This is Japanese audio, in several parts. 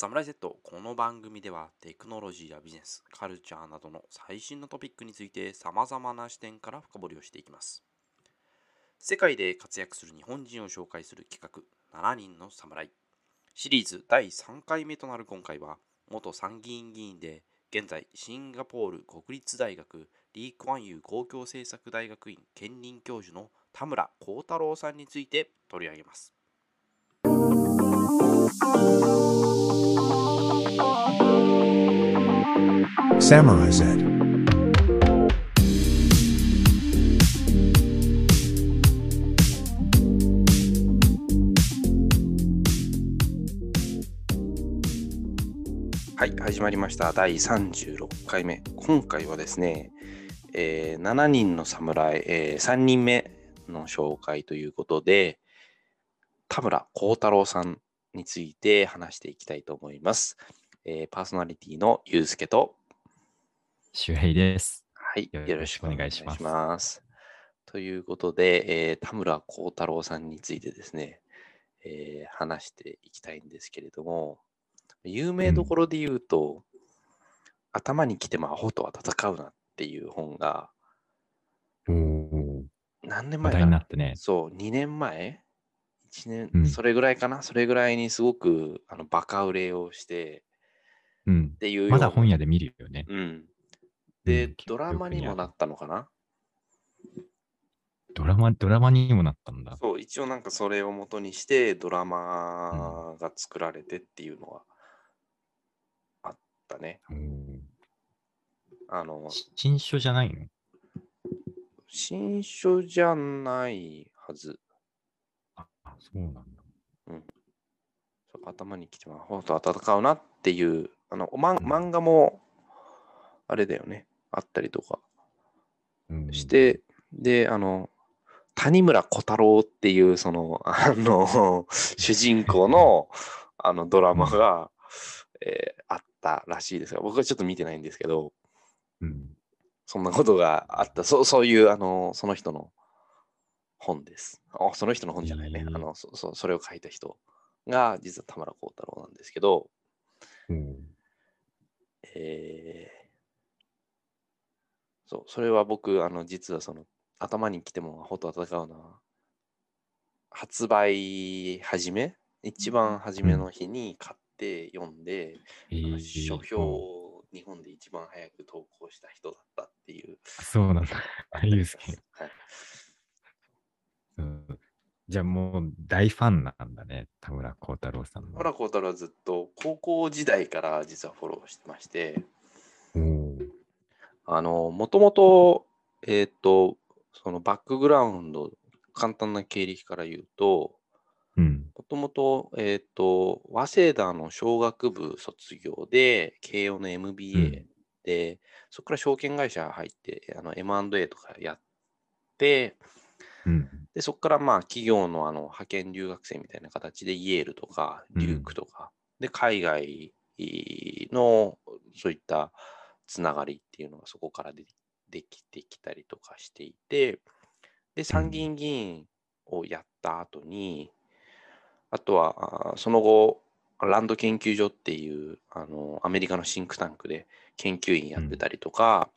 サムライセットこの番組ではテクノロジーやビジネス、カルチャーなどの最新のトピックについて様々な視点から深掘りをしていきます。世界で活躍する日本人を紹介する企画7人の侍シリーズ第3回目となる今回は元参議院議員で現在シンガポール国立大学リー・クワンユー公共政策大学院兼任教授の田村幸太郎さんについて取り上げます。Samurai Z はい、始まりました。第36回目。今回はですね、えー、7人の侍、えー、3人目の紹介ということで、田村幸太郎さんについて話していきたいと思います。えー、パーソナリティのゆうすけと周平です。はい、よろしくお願いします。ます。ということで、えー、田村幸太郎さんについてですね、えー、話していきたいんですけれども、有名どころで言うと、うん、頭に来てもアホとは戦うなっていう本が、何年前かな、ね、そう、2年前？1年、うん、それぐらいかな？それぐらいにすごくあのバカ売れをして、うん、っていうまだ本屋で見るよね。うん。で、うん、ドラマにもなったのかな？ドラマ、ドラマにもなったんだ。そう、一応なんかそれを元にしてドラマが作られてっていうのはあったね。うん、あの、新書じゃないの？新書じゃないはず。あ、そうなんだ。うん。頭にきては、ほんと戦うなっていう、あの、ま、漫画も、あれだよね、あったりとかして、うん、で、あの、谷村小太郎っていう、その、あの、主人公の、あの、ドラマが、えー、あったらしいですが、僕はちょっと見てないんですけど、うん、そんなことがあった、そうそういう、あの、その人の本です。あその人の本じゃないね。あのそそそれを書いた人が、実は田村幸太郎なんですけど、うん、えー、そう、それは僕、あの、実はその、頭に来てもほと戦うな。発売始め？一番初めの日に買って読んで、うん、書評を日本で一番早く投稿した人だったっていう。そうなんだ。ゆうすけ。はい。じゃあもう大ファンなんだね、田村幸太郎さん田村幸太郎はずっと高校時代から実はフォローしてまして、あの、もともと、えっ、ー、と、そのバックグラウンド、簡単な経歴から言うと、もともと、えっ、ー、と、早稲田の商学部卒業で、慶応の MBA で、うん、そこから証券会社入って、あの M&A とかやって、うん、でそこからまあ企業のあの派遣留学生みたいな形でイエールとかデュークとか、うん、で海外のそういったつながりっていうのがそこからでできてきたりとかしていてで参議院議員をやった後にあとはその後ランド研究所っていうあのアメリカのシンクタンクで研究員やってたりとか、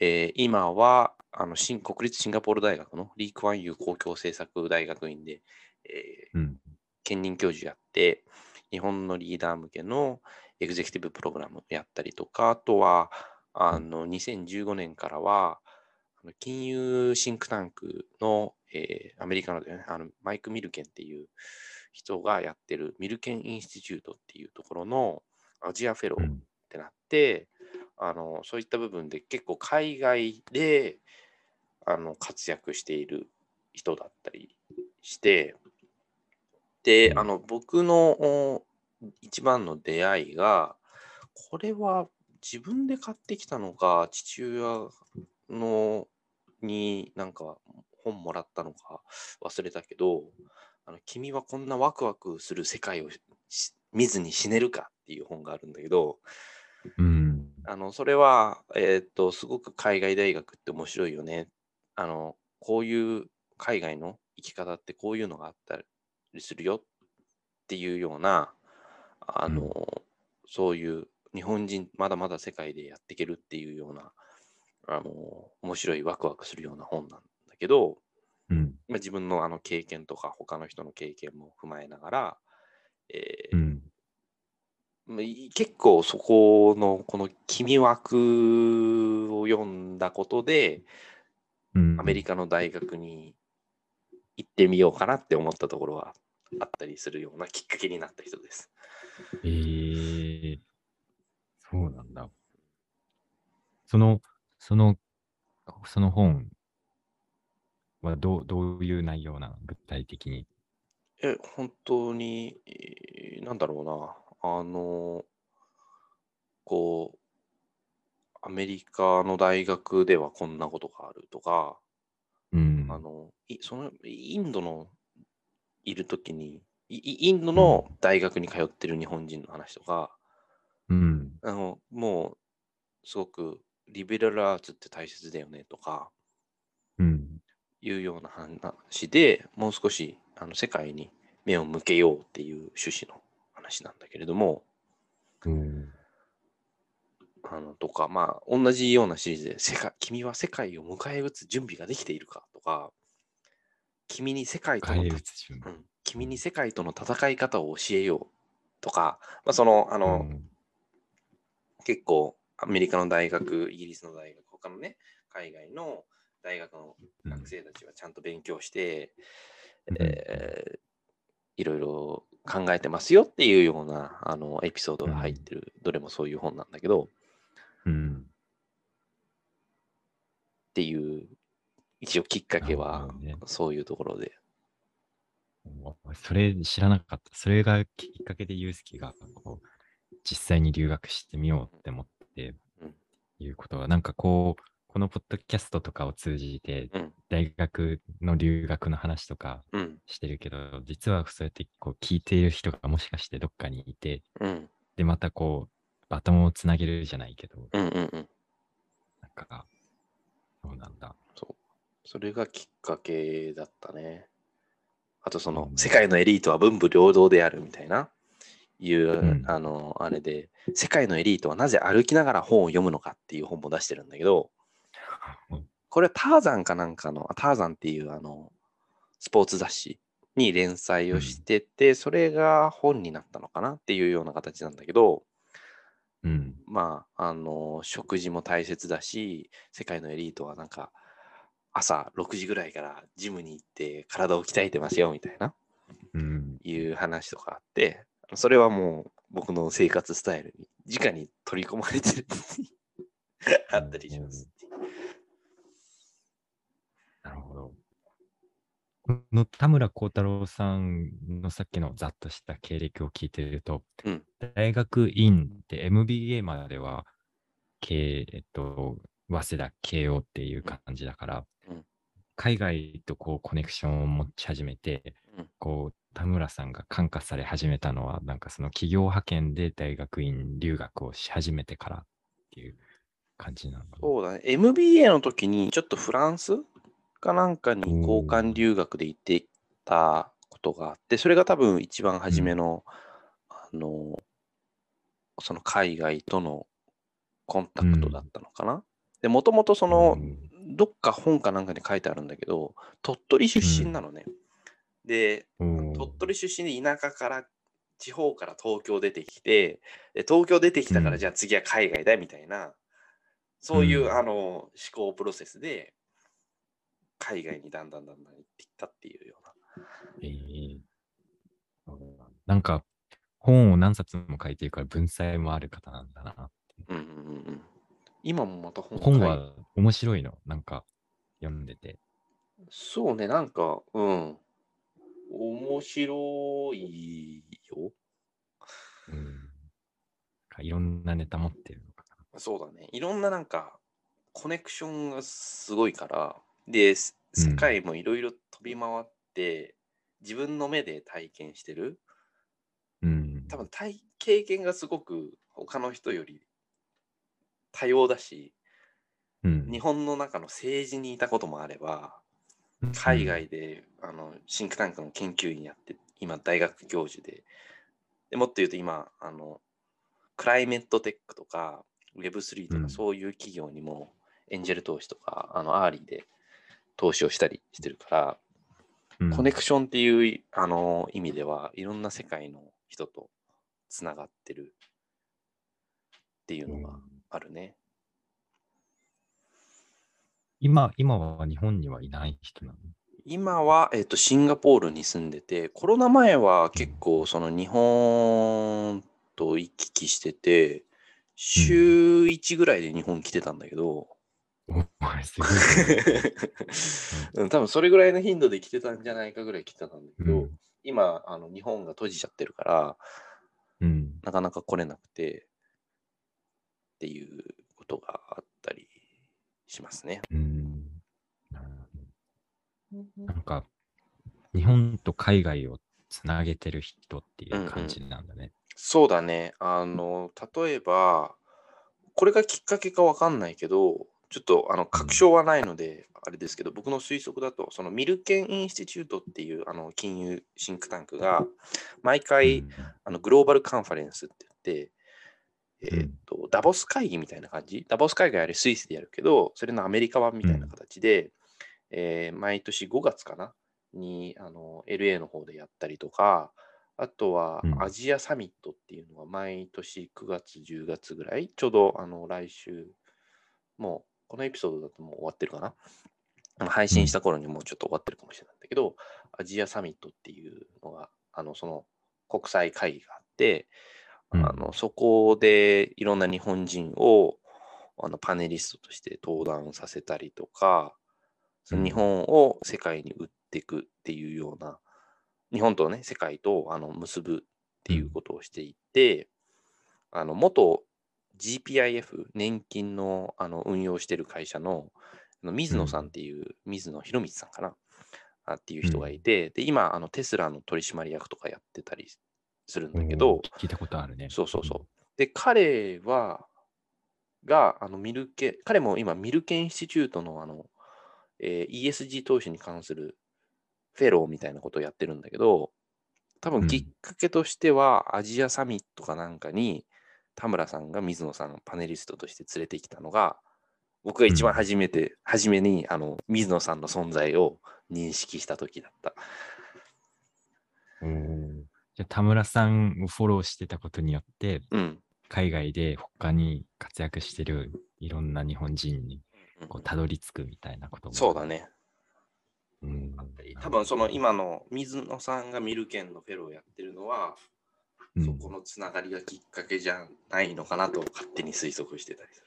うん、えー、今はあの新国立シンガポール大学のリー・クワンユー公共政策大学院で、えー、うん、兼任教授やって、日本のリーダー向けのエグゼクティブプログラムやったりとか、あとは、あの2015年からは、金融シンクタンクの、えー、アメリカの,、ね、あのマイク・ミルケンっていう人がやってるミルケン・インスティチュートっていうところのアジアフェローってなって、うん、あのそういった部分で結構海外であの活躍している人だったりして、で、あの僕の一番の出会いが、これは自分で買ってきたのか、父親のになんか本もらったのか忘れたけど、あの君はこんなワクワクする世界を見ずに死ねるかっていう本があるんだけど、うん、あのそれは、えー、っとすごく海外大学って面白いよね。あの、こういう海外の生き方ってこういうのがあったりするよっていうような、あの、そういう日本人、まだまだ世界でやっていけるっていうような、あの、面白いワクワクするような本なんだけど、うん。まあ、自分のあの経験とか他の人の経験も踏まえながら、えーうん。結構そこのこの君枠を読んだことでうん。アメリカの大学に行ってみようかなって思ったところはあったりするようなきっかけになった人です。えー、そうなんだ。その、その、その本はどう、どういう内容なの具体的に。え、本当に、えーなんだろうな、あの、こう、アメリカの大学ではこんなことがあるとか、うん。あの、いそのインドのいるときに、インドの大学に通ってる日本人の話とか、うん。あのもうすごくリベラルアーツって大切だよねとかうん。いうような話でもう少しあの世界に目を向けようっていう趣旨の話なんだけれども、うん。あのとか、まあ、同じようなシリーズで世界、君は世界を迎え撃つ準備ができているかとか、君に世界との。うん、君に世界との戦い方を教えようとか、まあ、その、あの、うん。結構アメリカの大学、イギリスの大学、他のね、海外の大学の学生たちはちゃんと勉強して、うん。えーいろいろ考えてますよっていうようなあのエピソードが入ってる、どれもそういう本なんだけど、うん。っていう、一応きっかけなはそういうところで。おそれ知らなかった。それがきっかけでユースキがこう実際に留学してみようって思ってうんいうことは、なんかこう、このポッドキャストとかを通じてうん、大学の留学の話とかうん、してるけど、実はそうやってこう聞いている人がもしかしてどっかにいて、うん、で、またこう、バトンをつなげるじゃないけど、うん、うん、うん。なんか、そうなんだ。それがきっかけだったね。あとそのう、ん。世界のエリートは文武両道であるみたいな、いう、ん。あの、あれで、世界のエリートはなぜ歩きながら本を読むのかっていう本も出してるんだけど、これはターザンかなんかの、あターザンっていうあの、スポーツ雑誌に連載をしてて、それが本になったのかなっていうような形なんだけど、うん。まあ、あの、食事も大切だし、世界のエリートはなんか、朝6時ぐらいからジムに行って体を鍛えてますよみたいな、うん。いう話とかあって、それはもう僕の生活スタイルに直に取り込まれてるあったりします。なるほど。この田村幸太郎さんのさっきのざっとした経歴を聞いてると、うん大学院で MBA までは、経えっと、早稲田慶応っていう感じだから、うん海外とこうコネクションを持ち始めて、うんこう田村さんが感化され始めたのは、なんかその企業派遣で大学院留学をし始めてからっていう感じなのかな。そうだね。MBA の時にちょっとフランスかなんかに交換留学で行ってたことがあって、それが多分一番初めの、あの、その海外とのコンタクトだったのかな。で、もともとその、うんどっか本かなんかに書いてあるんだけど、鳥取出身なのね。で、うん鳥取出身で田舎から、地方から東京出てきて、で東京出てきたから、うんじゃあ次は海外だみたいな、そういう、うんあの思考プロセスで、海外にだんだんだんだん行っていったっていうような。ええなんか、本を何冊も書いてるから文才もある方なんだな。うんうんうんうん。今もまた本本は面白いの。なんか、読んでて。そうね、なんか、うん。面白いよ。うん。いろんなネタ持ってるのかそうだね。いろんななんか、コネクションがすごいから、で、世界もいろいろ飛び回って、自分の目で体験してる。な。うん。多分体経験がすごく他の人より多様だし、うん、日本の中の政治にいたこともあれば、海外で、あのシンクタンクの研究員やって、今大学教授で、でもっと言うと今、あの climate tech とか Web3 とかそういう企業にもエンジェル投資とか、あの early で投資をしたりしてるから、うん、コネクションっていうあの意味ではいろんな世界の人とつながってるっていうのがあるね。今、今は日本にはいない人なの？今は、えっと、シンガポールに住んでて、コロナ前は結構その日本と行き来してて、週1ぐらいで日本来てたんだけど、お前すごい、多分それぐらいの頻度で来てたんじゃないかぐらい来てたんだけど、うん、今あの日本が閉じちゃってるから、うん、なかなか来れなくてっていうことがあったりしますね。うん。なんか、日本と海外をつなげてる人っていう感じなんだね。うんうん、そうだね。あの、例えば、これがきっかけかわかんないけど、ちょっとあの確証はないので、あれですけど、僕の推測だと、そのミルケン・インスティチュートっていうあの金融シンクタンクが、毎回、あのグローバルカンファレンスって言って、えーと、ダボス会議みたいな感じ、ダボス会議はあれスイスでやるけど、それのアメリカ版みたいな形で、えー、毎年5月かな？にあの LA の方でやったりとか、あとはアジアサミットっていうのが毎年9月、10月ぐらい、ちょうどあの来週、もうこのエピソードだともう終わってるかな？配信した頃にもうちょっと終わってるかもしれないんだけど、アジアサミットっていうのが、あのその国際会議があって、あのそこでいろんな日本人をあのパネリストとして登壇させたりとか、その日本を世界に売っていくっていうような、日本とね、世界とあの結ぶっていうことをしていて、あの元 GPIF、年金のあの運用してる会社の水野さんっていう、水野博光さんかなっていう人がいて、で今あのテスラの取締役とかやってたりするんだけど、聞いたことあるね。そうそうそう。で、彼は、が、あのミルケ、彼も今、ミルケンインスティチュートのあのえー、ESG 投資に関するフェローみたいなことをやってるんだけど、多分きっかけとしては、アジアサミットかなんかに、田村さんが水野さんパネリストとして連れてきたのが、僕が一番初めて、うん、初めにあの水野さんの存在を認識した時だった。うんじゃ田村さんをフォローしてたことによって、うん、海外で他に活躍してるいろんな日本人にこうたどり着くみたいなことも。そうだね。うん、多分その今の水野さんがミルケンのフェローをやってるのは、うん、そこのつながりがきっかけじゃないのかなと勝手に推測してたりする。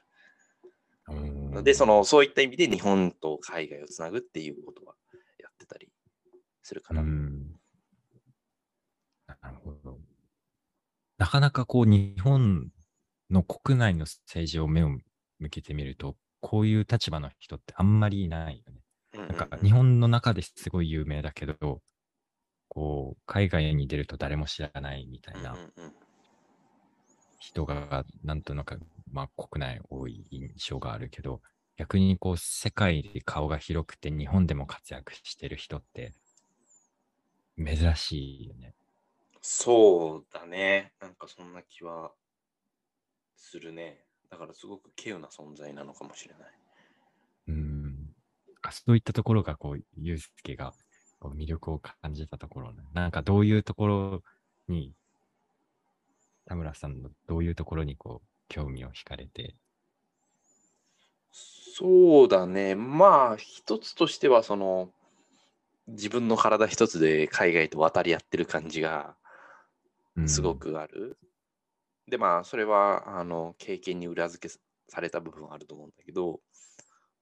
うん、で、そのそういった意味で日本と海外をつなぐっていうことはやってたりするかな。うん、なるほど。なかなかこう日本の国内の政治を目を向けてみると、こういう立場の人ってあんまりいないよね。なんか日本の中ですごい有名だけど、こう、海外に出ると誰も知らないみたいな人がなんとなく、まあ国内多い印象があるけど、逆にこう世界で顔が広くて日本でも活躍してる人って珍しいよね。そうだね。なんかそんな気はするね。だからすごく稀有な存在なのかもしれない。うん。そういったところが、こう、ユースケがこう魅力を感じたところ、ね、なんかどういうところに、田村さんのどういうところにこう、興味を惹かれて。そうだね。まあ、一つとしては、その、自分の体一つで海外と渡り合ってる感じがすごくある。で、まあ、それは、あの、経験に裏付けされた部分はあると思うんだけど、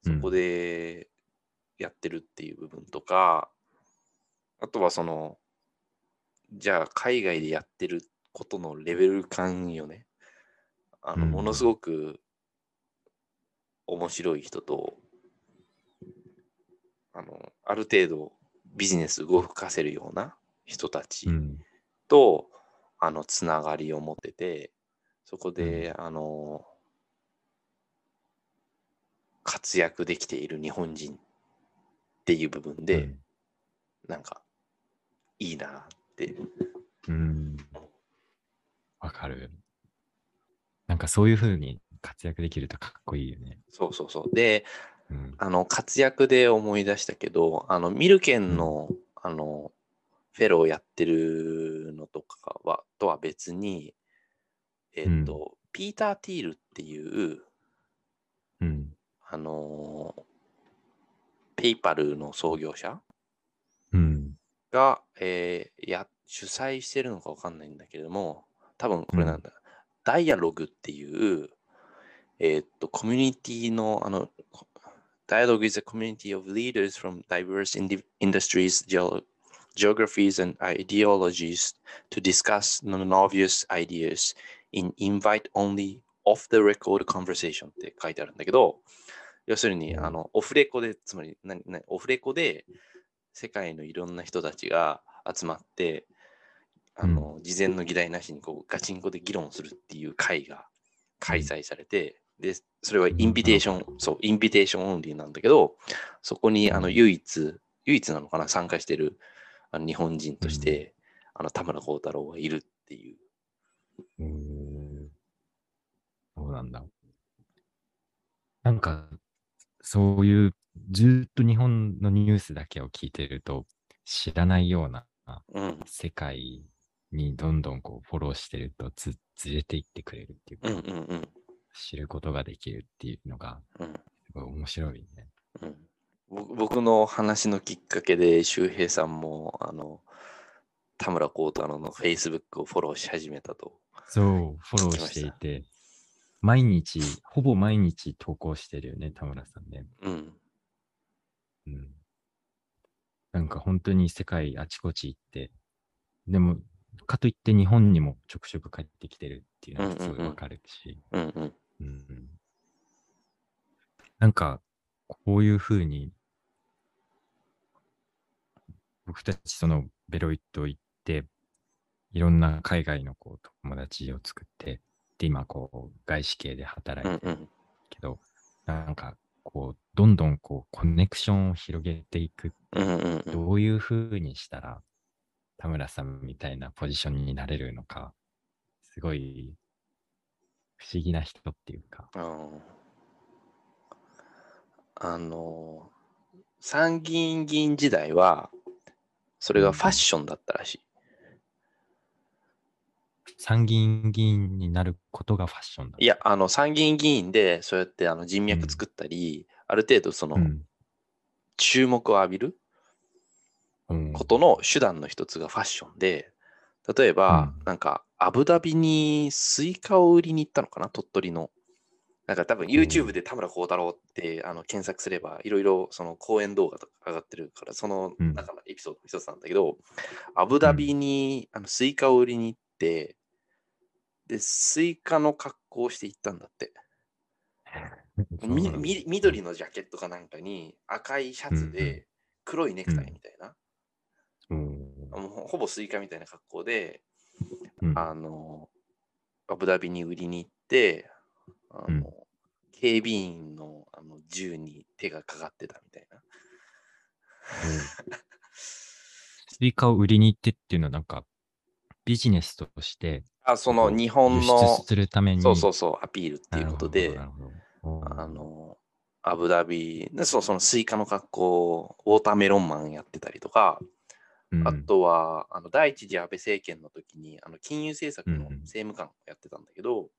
そこでやってるっていう部分とか、あとはその、じゃあ海外でやってることのレベル感よね。あの、ものすごく面白い人と、あの、ある程度ビジネス動かせるような人たちと、あの、つながりを持ってて、そこで、あの、活躍できている日本人っていう部分で、うん、なんか、いいなって。うん。わかる。なんかそういうふうに活躍できるとかっこいいよね。そうそうそう。で、うん、あの、活躍で思い出したけど、あの、ミルケンの、うん、あの、フェローやってるのとかは、とは別に、えっ、ー、と、うん、ピーター・ティールっていう、うん、あの、ペイパルの創業者、うん、が、えー、や、主催してるのかわかんないんだけれども、多分これなんだ。ダイアログっていう、えー、っと、コミュニティの、あの、Dialogue is a community of leaders from diverse industries, geographies, and ideologies to discuss non-obvious ideas in invite-only off-the-record conversation って書いてあるんだけど、要するに、あの、オフレコで、つまり、ななオフレコで世界のいろんな人たちが集まって、あの、事前の議題なしにこうガチンコで議論するっていう会が開催されて、で、それは invitation、そう、 invitation only なんだけど、そこにあの唯一、唯一なのかな、参加してるあの日本人として、あの田村幸太郎がいるっていう。うん。そうなんだ。なんか、そういう、ずっと日本のニュースだけを聞いてると、知らないような世界にどんどんこうフォローしてるとずずれていってくれるっていうか、うんうんうん、知ることができるっていうのが、すごい面白いね。うん、僕の話のきっかけで周平さんもあの田村幸太郎の Facebook をフォローし始めたと。そう、フォローしていて、毎日、ほぼ毎日投稿してるよね、田村さんね。うん。うん。なんか本当に世界あちこち行って、でも、かといって日本にもちょくちょく帰ってきてるっていうのがすごいわかるし、うんうん、うん、なんか、こういうふうに、僕たちそのベロイット行って、いろんな海外のこう友達を作って、で、今こう外資系で働いてるけど、うんうん、なんかこう、どんどんこうコネクションを広げていく。どういうふうにしたら、田村さんみたいなポジションになれるのか、すごい不思議な人っていうか。あの、参議院議員時代は、それがファッションだったらしい。参議院議員になることがファッションだ。いや、あの、参議院議員で、そうやってあの人脈作ったり、うん、ある程度その、うん、注目を浴びることの手段の一つがファッションで、例えば、なんか、アブダビにスイカを売りに行ったのかな、鳥取の。なんか多分 YouTube で田村耕太郎ってあの検索すればいろいろその講演動画とか上がってるからその中のエピソードの一つなんだけど、アブダビにあのスイカを売りに行ってでスイカの格好をして行ったんだって。みみ緑のジャケットかなんかに赤いシャツで黒いネクタイみたいな、うん、ほぼスイカみたいな格好で、うん、あのアブダビに売りに行ってあの、うん、警備員のあの銃に手がかかってたみたいな。スイカを売りに行ってっていうのはなんかビジネスとしてあその日本のするためにそうそうそうアピールっていうことであのアブダビでそそのスイカの格好 Watermelon Man やってたりとか、うん、あとはあの第一次安倍政権の時にあの金融政策の政務官をやってたんだけど、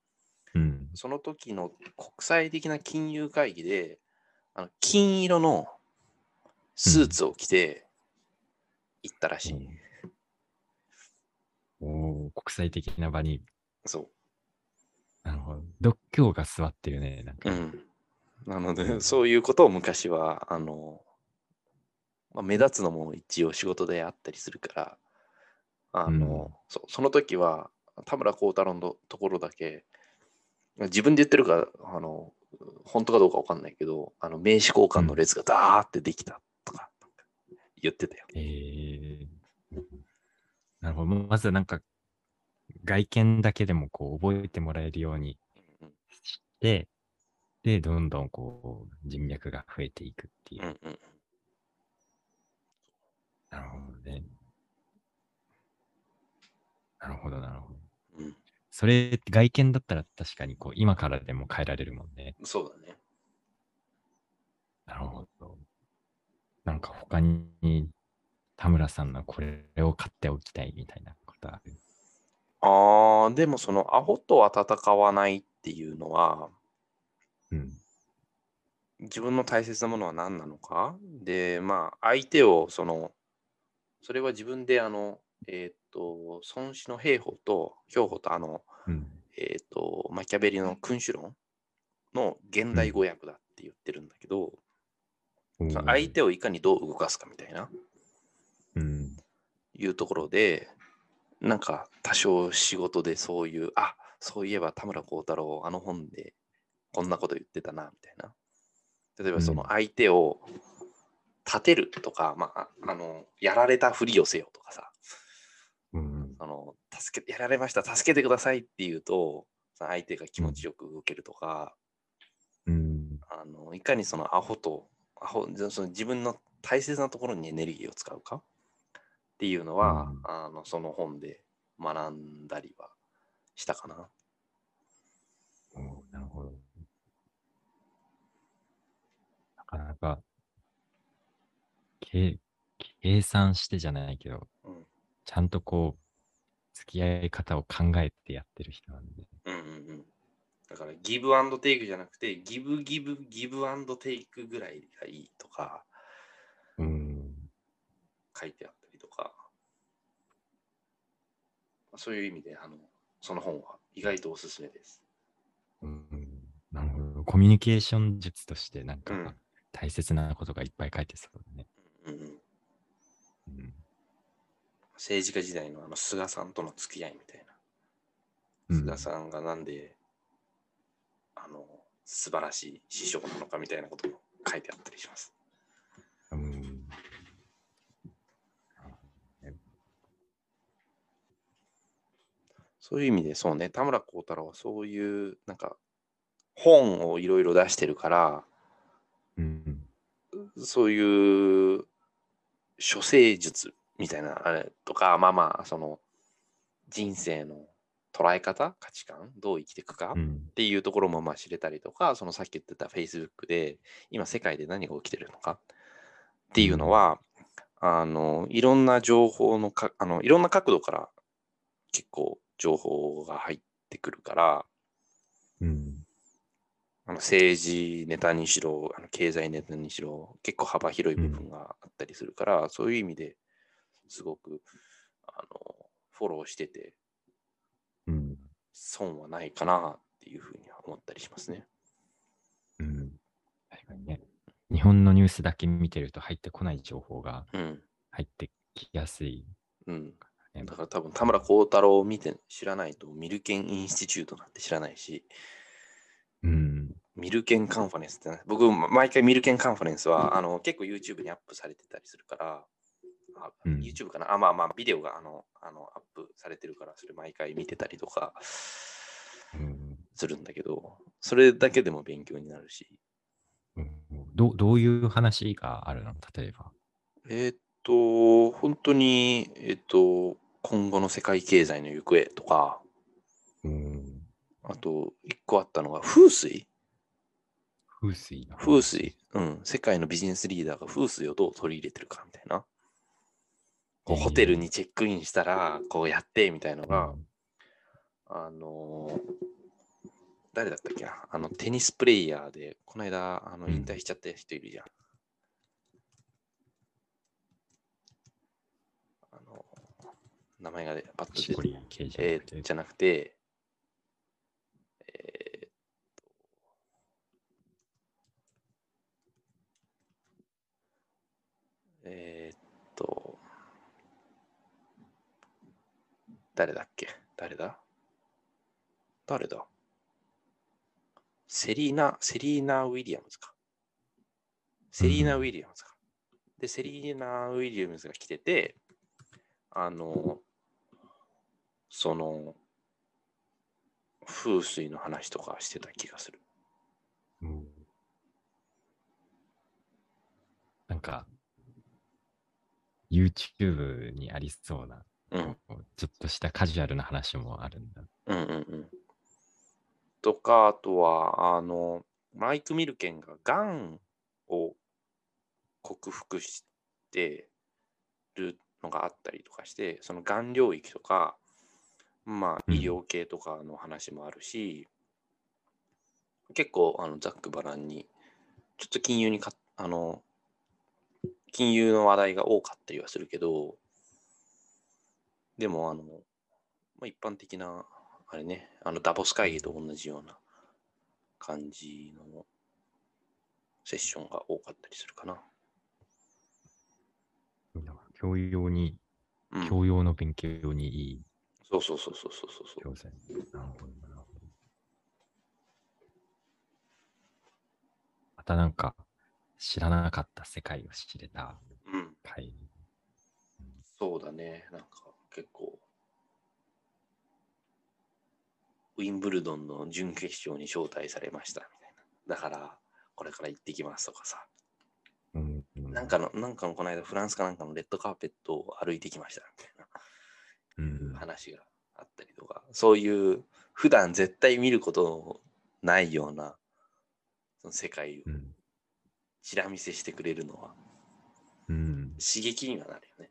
うん、その時の国際的な金融会議であの金色のスーツを着て行ったらしい。うんお国際的な場に。そう。なるほど。独協が座ってるね。なんかうん。なので、そういうことを昔は、あの、まあ、目立つのも一応仕事であったりするから、あの、うん、そその時は、田村幸太郎のところだけ、自分で言ってるか、あの、本当かどうかわかんないけど、あの名刺交換の列がダーってできたとか、言ってたよ。へ、えーなるほど。まずはなんか、外見だけでもこう覚えてもらえるようにして、で、どんどんこう人脈が増えていくっていう。うんうん、なるほどね。なるほど、なるほど。うん、それ外見だったら確かにこう今からでも変えられるもんね。そうだね。なるほど。なんか他に田村さんのこれを買っておきたいみたいなことある？ああ、でもそのアホとは戦わないっていうのは、うん。自分の大切なものは何なのか？で、まあ、相手を、その、それは自分で、あの、えっ、と、孫子の兵法と兵法と、あの、うん、えっ、と、マキャベリの君主論の現代語訳だって言ってるんだけど、うん、相手をいかにどう動かすかみたいな、うん、いうところで、なんか多少仕事でそういう、あそういえば田村幸太郎、あの本でこんなこと言ってたな、みたいな。例えばその相手を立てるとか、うん、まあ、あの、やられたふりをせよとかさ、うん、あの助けやられました、助けてくださいって言うと、相手が気持ちよく動けるとか、うん、あのいかにそのアホと、アホその自分の大切なところにエネルギーを使うかっていうのは、うん、あのその本で学んだりはしたかな。なるほど。なかなか、計計算してじゃないけど、うん、ちゃんとこう、付き合い方を考えてやってる人なんで。うんうんうん。だから、ギブアンドテイクじゃなくて、ギブギブギブアンドテイクぐらいがいいとか、うん。書いてあったりとか、そういう意味で、あの、その本は意外とおすすめです。うん、なるほど。コミュニケーション術としてなんか大切なことがいっぱい書いてそうだね。うん、うん、政治家時代のあの菅さんとの付き合いみたいな。菅さんがなんで、あの、素晴らしい師匠なのかみたいなことも書いてあったりします。うんそういう意味で、そうね、田村幸太郎はそういう、なんか、本をいろいろ出してるから、うん、そういう処世術みたいなあれとか、まあまあ、その人生の捉え方、価値観、どう生きていくかっていうところもまあ知れたりとか、そのさっき言ってた Facebook で今世界で何が起きてるのかっていうのは、あのいろんな情報のかあのいろんな角度から結構情報が入ってくるから、うん、あの政治ネタにしろ、あの経済ネタにしろ、結構幅広い部分があったりするから、うん、そういう意味ですごくあのフォローしてて、うん、損はないかなっていうふうには思ったりしますね。うん、確かにね。日本のニュースだけ見てると入ってこない情報が入ってきやすい。うん、だから多分田村幸太郎を見て知らないとミルケンインスティチュートなんて知らないし、うん、ミルケンカンファレンスって、ね、僕毎回ミルケンカンファレンスは、あの結構 YouTube にアップされてたりするから、あうん、YouTube かな？あ、まあまあビデオがあのあのアップされてるから、それ毎回見てたりとかするんだけど、それだけでも勉強になるし。うん、どどういう話があるの？例えば。えー、っと、本当に、えー、っと、今後の世界経済の行方とか、うん、あと、一個あったのが、風水？風水風水。うん。世界のビジネスリーダーが風水をどう取り入れてるかみたいな。こうホテルにチェックインしたら、こうやってみたいのが、うん、あのー、誰だったっけ？なあの、テニスプレイヤーで、この間、あの引退しちゃった人いるじゃん。名前がパッと出て、えー、じゃなくて、えー、えー、っと、誰だっけ？誰だ？誰だ？セリーナ、セリーナ・ウィリアムズか。セリーナ・ウィリアムズか。で、セリーナ・ウィリアムズが来てて、あの、その、風水の話とかしてた気がする。うん。なんか、YouTube にありそうなうん。ちょっとしたカジュアルな話もあるんだ。うんうんうん。とか、あとは、あの、マイク・ミルケンががんを克服してるのがあったりとかして、そのがん領域とか、まあ、医療系とかの話もあるし、うん、結構、あの、ざっくばらんに、ちょっと金融にか、あの、金融の話題が多かったりはするけど、でも、あの、まあ、一般的な、あれね、あの、ダボス会議と同じような感じのセッションが多かったりするかな。教養に、うん、教養の勉強にいい。そうそうそうそうそうそう。教材。なるほど、なるほど。またなんか、知らなかった世界を知れた回。うん、そうだね。なんか結構、ウィンブルドンの準決勝に招待されましたみたいな。だから、これから行ってきますとかさ。うんなんかの、なんかのこの間フランスかなんかのレッドカーペットを歩いてきましたみたいな話があったりとか、そういう普段絶対見ることないようなその世界をちら見せしてくれるのは、うん、刺激にはなるよね。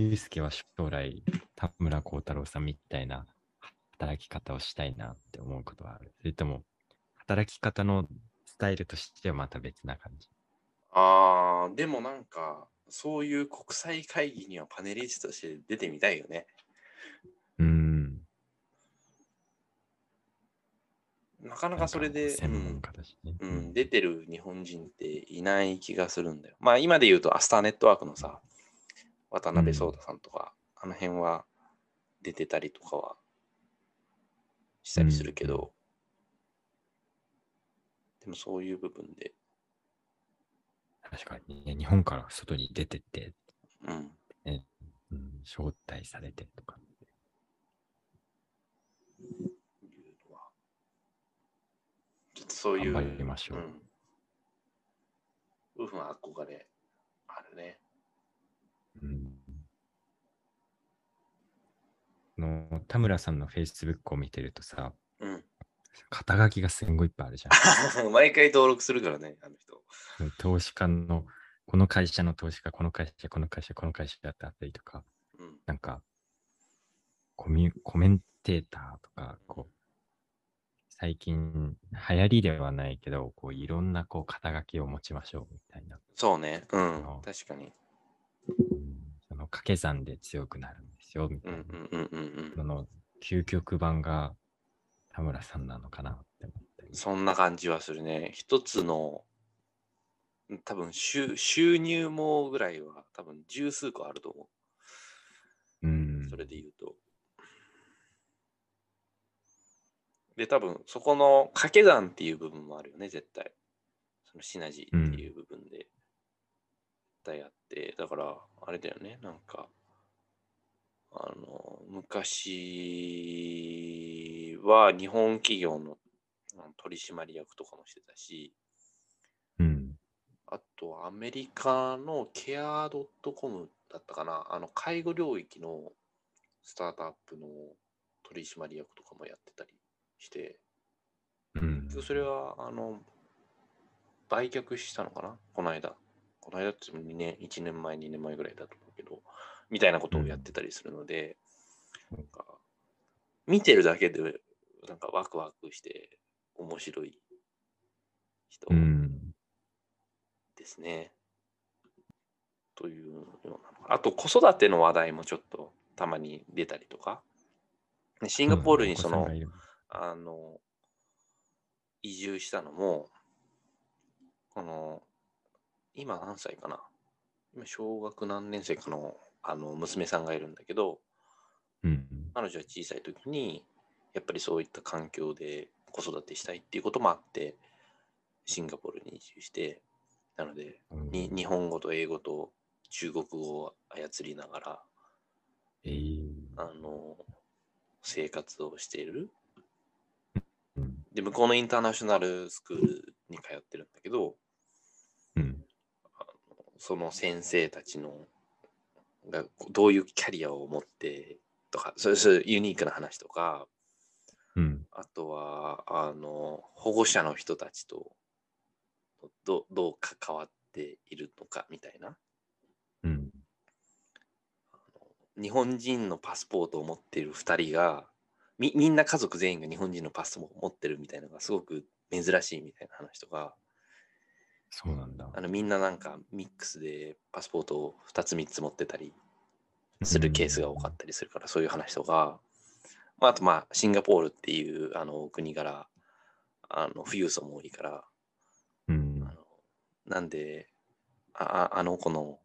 ゆうすけは将来、田村幸太郎さんみたいな働き方をしたいなって思うことはあるそれとも、働き方のスタイルとしてはまた別な感じ？ああ、でもなんか、そういう国際会議にはパネリストとして出てみたいよね。うん。なかなかそれで、専門家だしね、うん、うん、出てる日本人っていない気がするんだよ。まあ今で言うとアスターネットワークのさ、渡辺壮太さんとか、うん、あの辺は出てたりとかはしたりするけど、でもそういう部分で。確かにね、日本から外に出てって、うん。ね、うん、招待されてとか。ちょっとそういう。頑張りましょう。うん。憧れあるね。うん。の田村さんのフェイスブックを見てるとさ、うん、肩書きがすんごいいっぱいあるじゃん。毎回登録するからね、あの人。投資家の、この会社の投資家、この会社、この会社、この会社だったりとか、うん、なんかコミ、コメンテーターとか、こう、最近流行りではないけど、こういろんなこう肩書きを持ちましょうみたいな。そうね、うん、確かに。その掛け算で強くなるんですよ、みたいな。その究極版が田村さんなのかなって思って。そんな感じはするね。一つの多分収収入もぐらいは多分十数個あると思う。うん。それで言うと。で、多分そこの掛け算っていう部分もあるよね、絶対。そのシナジーっていう部分で。絶対あって、だから、あれだよね、なんか、あの、昔は日本企業の取締役とかもしてたし、うん。あとアメリカのケア .com だったかな、あの介護領域のスタートアップの取締役とかもやってたりして、うん、それはあの売却したのかな、この間。この間って2年、1年前、2年前ぐらいだと思みたいなことをやってたりするので、うん、なんか見てるだけでなんかワクワクして面白い人ですね。うん、というような。あと子育ての話題もちょっとたまに出たりとか。シンガポールにその、あの、移住したのも、この、今何歳かな？今小学何年生かのあの娘さんがいるんだけど、うん、彼女は小さい時にやっぱりそういった環境で子育てしたいっていうこともあってシンガポールに移住してなので、うん、に日本語と英語と中国語を操りながら、えー、あの生活をしている、うん、で向こうのインターナショナルスクールに通ってるんだけど、うん、その先生たちのがどういうキャリアを持ってとか、そういうユニークな話とか、うん、あとはあの保護者の人たちとどどう関わっているのかみたいな、うん、日本人のパスポートを持っている2人がみみんな家族全員が日本人のパスポートを持ってるみたいなのがすごく珍しいみたいな話とかそうなんだ。あのみんななんかミックスでパスポートを2つ3つ持ってたりするケースが多かったりするから、そういう話とか、まあ、あとまあシンガポールっていうあの国からあの富裕層も多いから、うん、あのなんでああの子の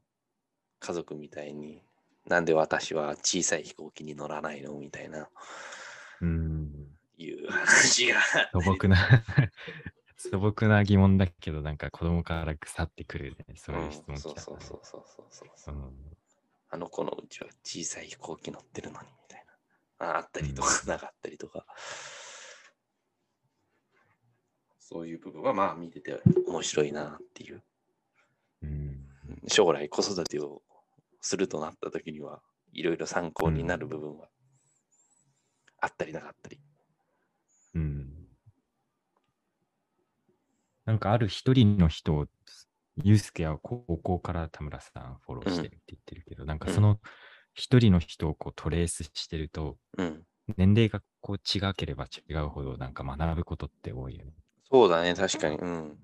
家族みたいになんで私は小さい飛行機に乗らないのみたいな、うん、いう話が。素朴な素朴な疑問だけど、なんか子供から腐ってくるね、そういう質問、うん、そうそうそうそうそうそう、うん、あの子のうちは小さい飛行機乗ってるのにみたいな。ああったりとか、なかったりとか。そういう部分はまあ見てて面白いなっていう。うん、将来子育てをするとなった時にはいろいろ参考になる部分はあったりなかったり。うん。なんかある一人の人を、ユースケは高校から田村さんフォローしてるって言ってるけど、うん、なんかその一人の人をこうトレースしてると、うん、年齢がこう違ければ違うほどなんか学ぶことって多いよね。そうだね、確かに。うん。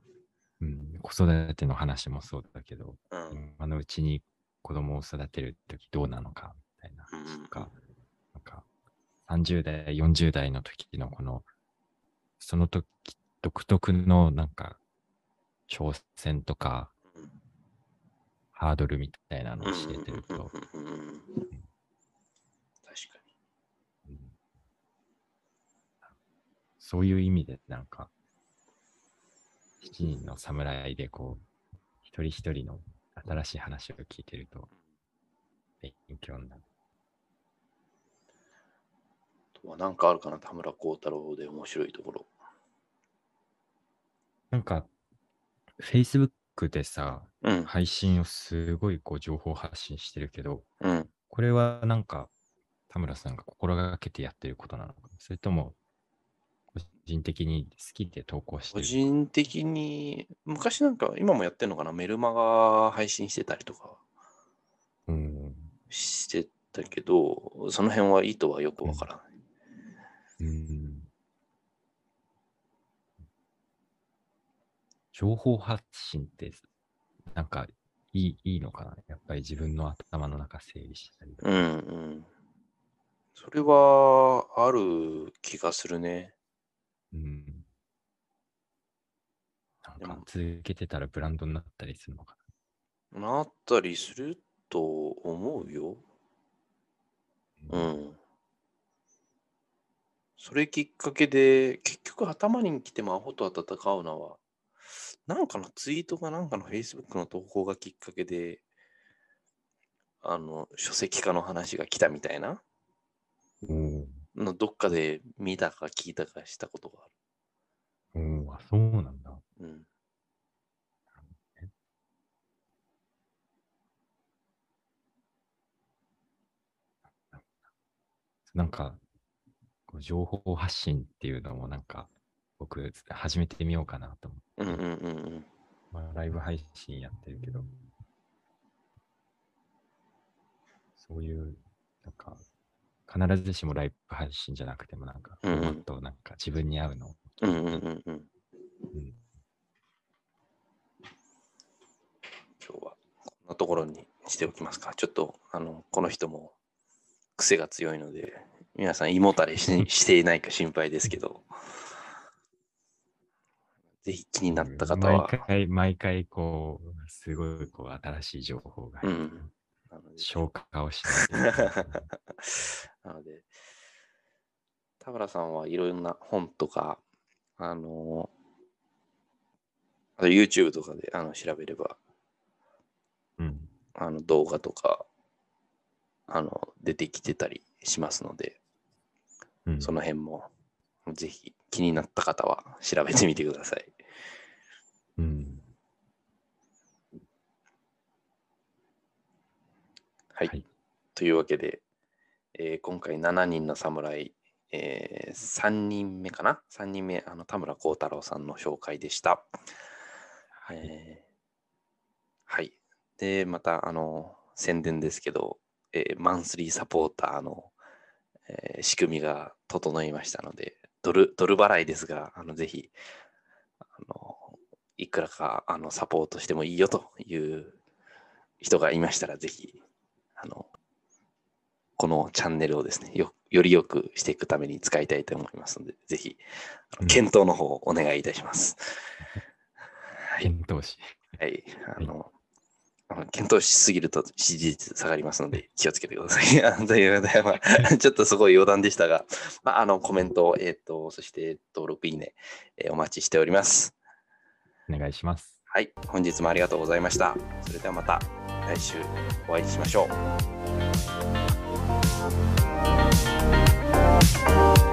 うん、子育ての話もそうだけど、うん、今のうちに子供を育てるときどうなのかみたいな話とか、なんか30代、40代の時のこの、その時独特のなんか挑戦とか、ハードルみたいなのを教えてると、確かに、そういう意味でなん。か、7人の侍でこう、一人一人の新しい話を聞いてると、勉強になる。とは何かあるかな、田村幸太郎で面白いところ。なんか、Facebook でさ、うん、配信をすごいこう情報発信してるけど、うん、これはなんか、田村さんが心がけてやってることなのかそれとも、個人的に好きで投稿してる？個人的に、昔なんか、今もやってるのかな、メルマガ配信してたりとか、うん、してたけど、その辺は意図はよくわからない。うん、うん情報発信って、なんかいいいいのかなやっぱり自分の頭の中整理したりとか。うんうん。それはある気がするね。うん。なんか続けてたらブランドになったりするのかななったりすると思うよ。うん。うん、それきっかけで、結局頭に来てもアホと戦うのは、なんかのツイートかなんかの Facebook の投稿がきっかけで、あの、書籍化の話が来たみたいな、うん、のどっかで見たか聞いたかしたことがある。うん、あ、そうなんだ。うん。なんか、情報発信っていうのもなんか、僕、始めてみようかなと思って。うんうんうんうん。まあ、ライブ配信やってるけど、そういう、なんか、必ずしもライブ配信じゃなくても、なんか、うんもっとなんか自分に合うの？うんうんうんうん。うん、今日はこんなところにしておきますか。ちょっと、あの、この人も癖が強いので、皆さん胃もたれし していないか心配ですけど。ぜひ気になった方は。毎回、毎回、こう、すごい、こう、新しい情報が、うん、消化をしない。なので、田村さんはいろんな本とか、あの、あと YouTube とかであの調べれば、うん、あの動画とか、あの、出てきてたりしますので、うん、その辺もぜひ気になった方は調べてみてください。うん。はい。はい、というわけで、えー、今回7人の侍、えー、3人目かな ?3 人目、あの田村幸太郎さんの紹介でした。はい、えー、はい。で、また、あの、宣伝ですけど、えー、マンスリーサポーターの、えー、仕組みが整いましたので、ドルドル払いですが、あのぜひあの、いくらかあのサポートしてもいいよという人がいましたら、ぜひあのこのチャンネルをですねよ、より良くしていくために使いたいと思いますので、ぜひ、検討の方をお願いいたします。検討し。はい。あの、検討しすぎると支持率下がりますので気をつけてください。ということで、まあ、ちょっとすごい余談でしたが、まあ、あのコメント、えーと、とそして登録、いいね、えー、お待ちしております。お願いします。はい、本日もありがとうございました。それではまた来週お会いしましょう。